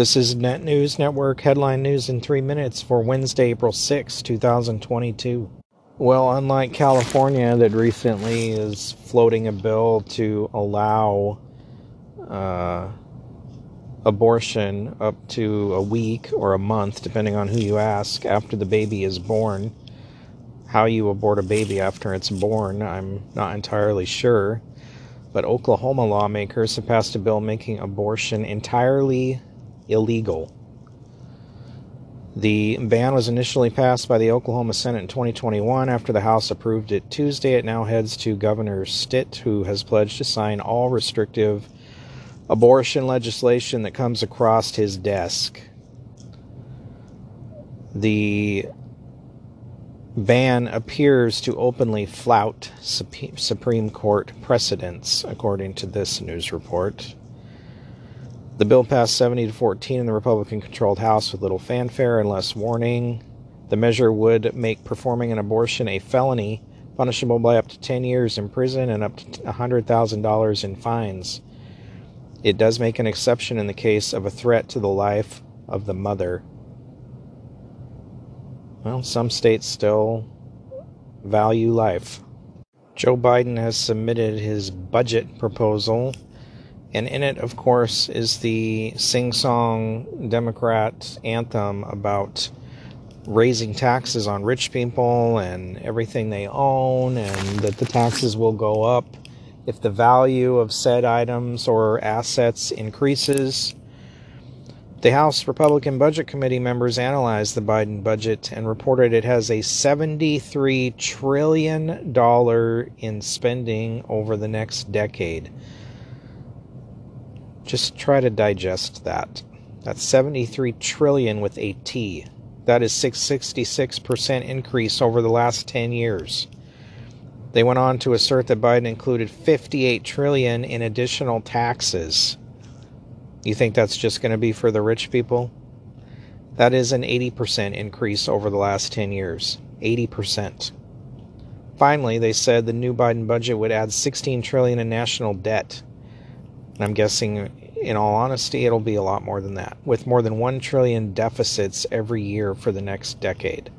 This is Net News Network headline news in three minutes for Wednesday, April 6, 2022. Well, unlike California, that recently is floating a bill to allow uh, abortion up to a week or a month, depending on who you ask, after the baby is born. How you abort a baby after it's born, I'm not entirely sure. But Oklahoma lawmakers have passed a bill making abortion entirely illegal. The ban was initially passed by the Oklahoma Senate in 2021. After the House approved it Tuesday, it now heads to Governor Stitt, who has pledged to sign all restrictive abortion legislation that comes across his desk. The ban appears to openly flout Supreme Court precedents, according to this news report. The bill passed 70 to 14 in the Republican controlled House with little fanfare and less warning. The measure would make performing an abortion a felony, punishable by up to 10 years in prison and up to $100,000 in fines. It does make an exception in the case of a threat to the life of the mother. Well, some states still value life. Joe Biden has submitted his budget proposal and in it, of course, is the sing song Democrat anthem about raising taxes on rich people and everything they own, and that the taxes will go up if the value of said items or assets increases. The House Republican Budget Committee members analyzed the Biden budget and reported it has a $73 trillion in spending over the next decade. Just try to digest that. That's 73 trillion with a T. That is 666% increase over the last 10 years. They went on to assert that Biden included 58 trillion in additional taxes. You think that's just going to be for the rich people? That is an 80% increase over the last 10 years. 80%. Finally, they said the new Biden budget would add 16 trillion in national debt. I'm guessing in all honesty, it'll be a lot more than that, with more than 1 trillion deficits every year for the next decade.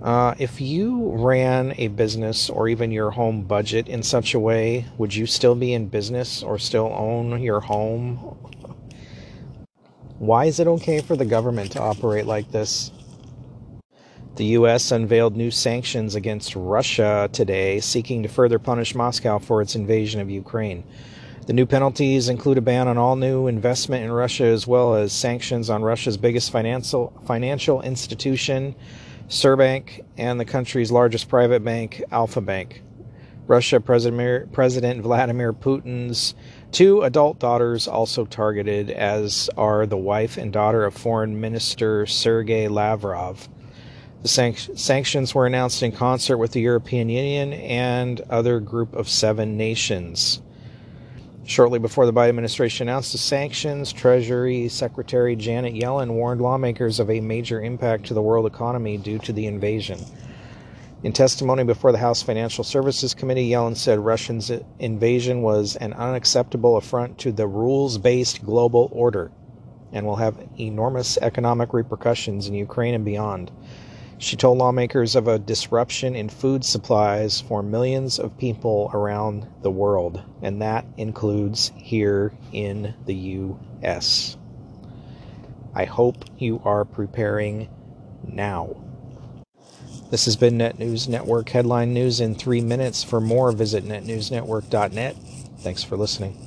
Uh, if you ran a business or even your home budget in such a way, would you still be in business or still own your home? Why is it okay for the government to operate like this? The U.S. unveiled new sanctions against Russia today, seeking to further punish Moscow for its invasion of Ukraine. The new penalties include a ban on all new investment in Russia, as well as sanctions on Russia's biggest financial financial institution, Sberbank, and the country's largest private bank, Alfa Bank. Russia President, President Vladimir Putin's two adult daughters also targeted, as are the wife and daughter of Foreign Minister Sergei Lavrov. The sanctions were announced in concert with the European Union and other group of seven nations. Shortly before the Biden administration announced the sanctions, Treasury Secretary Janet Yellen warned lawmakers of a major impact to the world economy due to the invasion. In testimony before the House Financial Services Committee, Yellen said Russia's invasion was an unacceptable affront to the rules based global order and will have enormous economic repercussions in Ukraine and beyond. She told lawmakers of a disruption in food supplies for millions of people around the world, and that includes here in the U.S. I hope you are preparing now. This has been Net News Network headline news in three minutes. For more, visit netnewsnetwork.net. Thanks for listening.